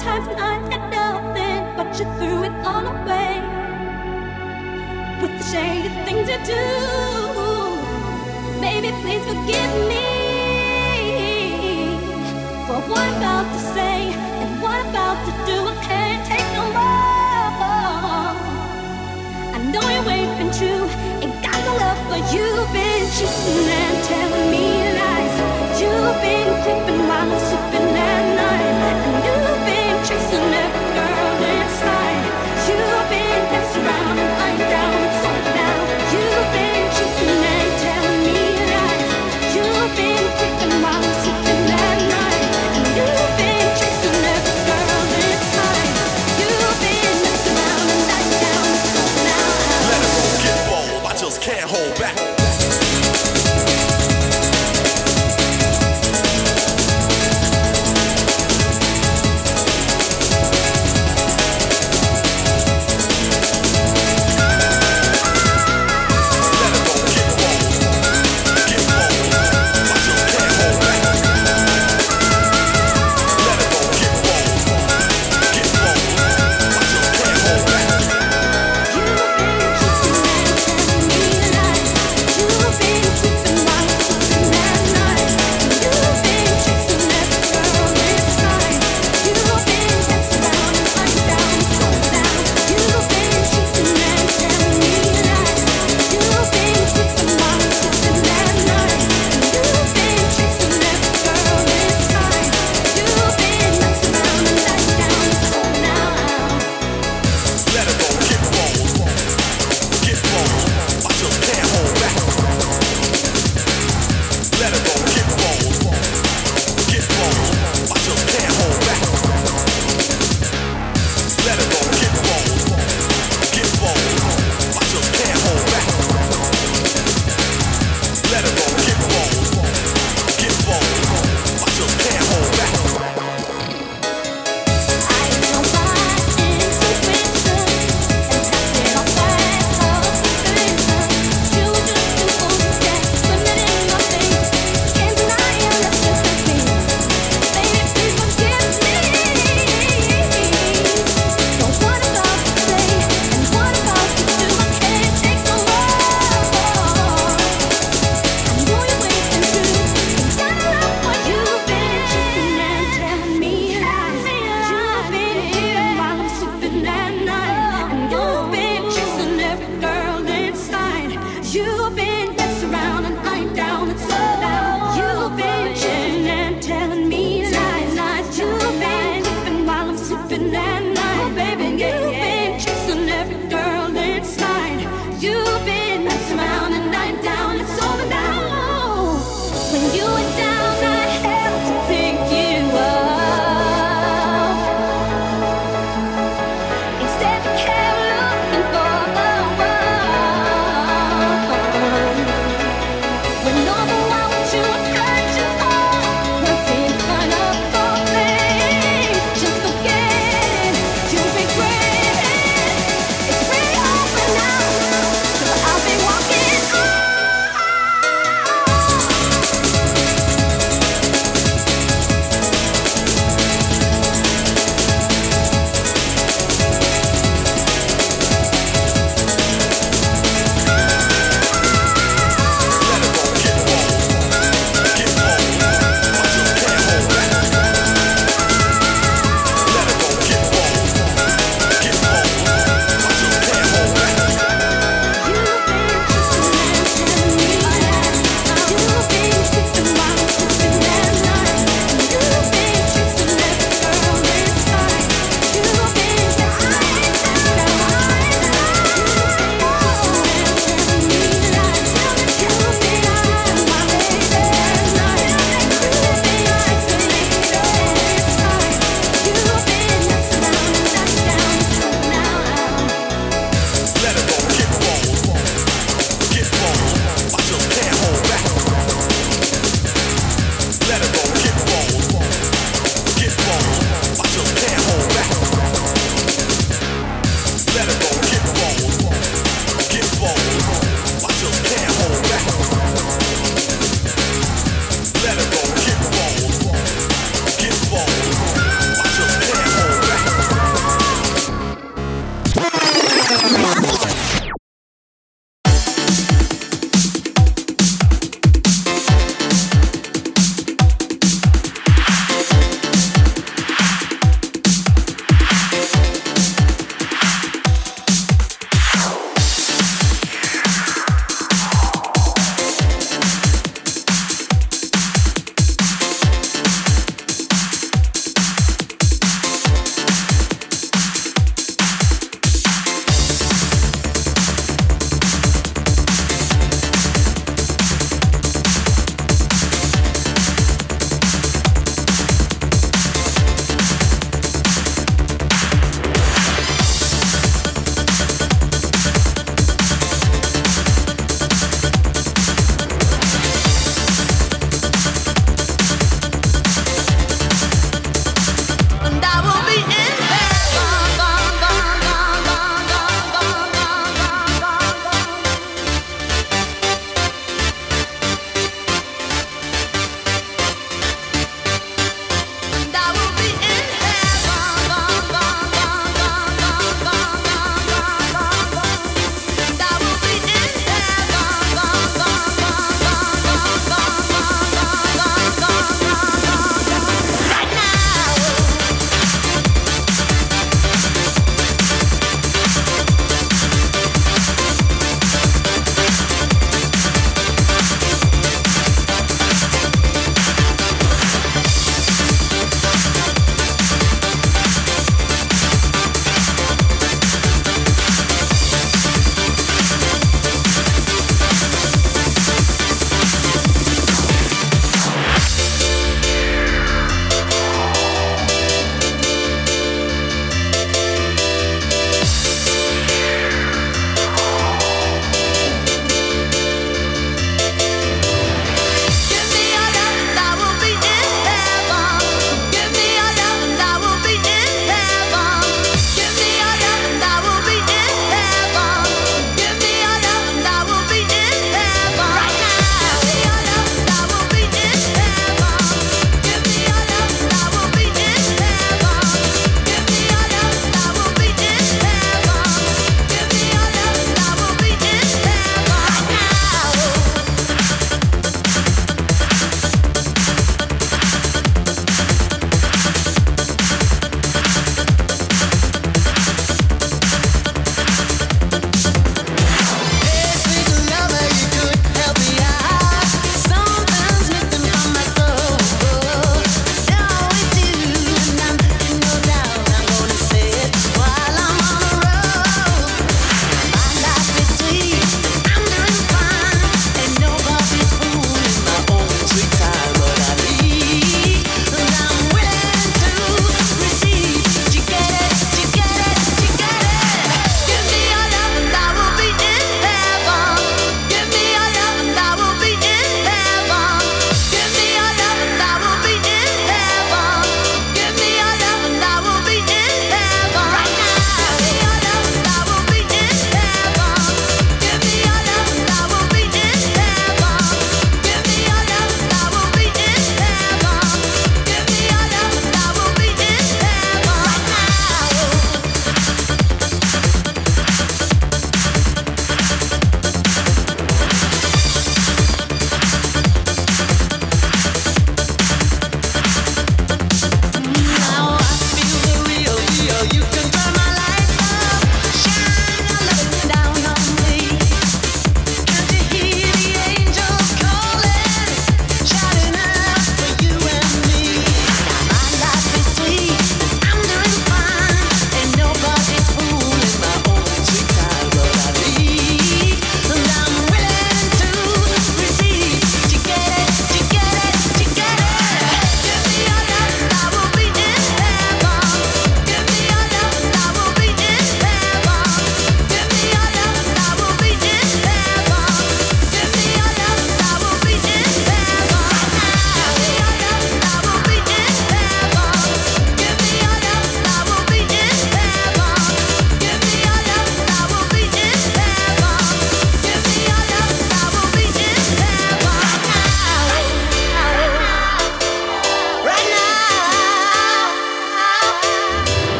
times when I had nothing, but you threw it all away with the shady things you do. Baby, please forgive me for what I'm about to say and what I'm about to do. I can't take no more. I know you ain't been true, ain't got no love for you've Been cheating and telling me lies. You've been creeping while I'm sleeping at night and you've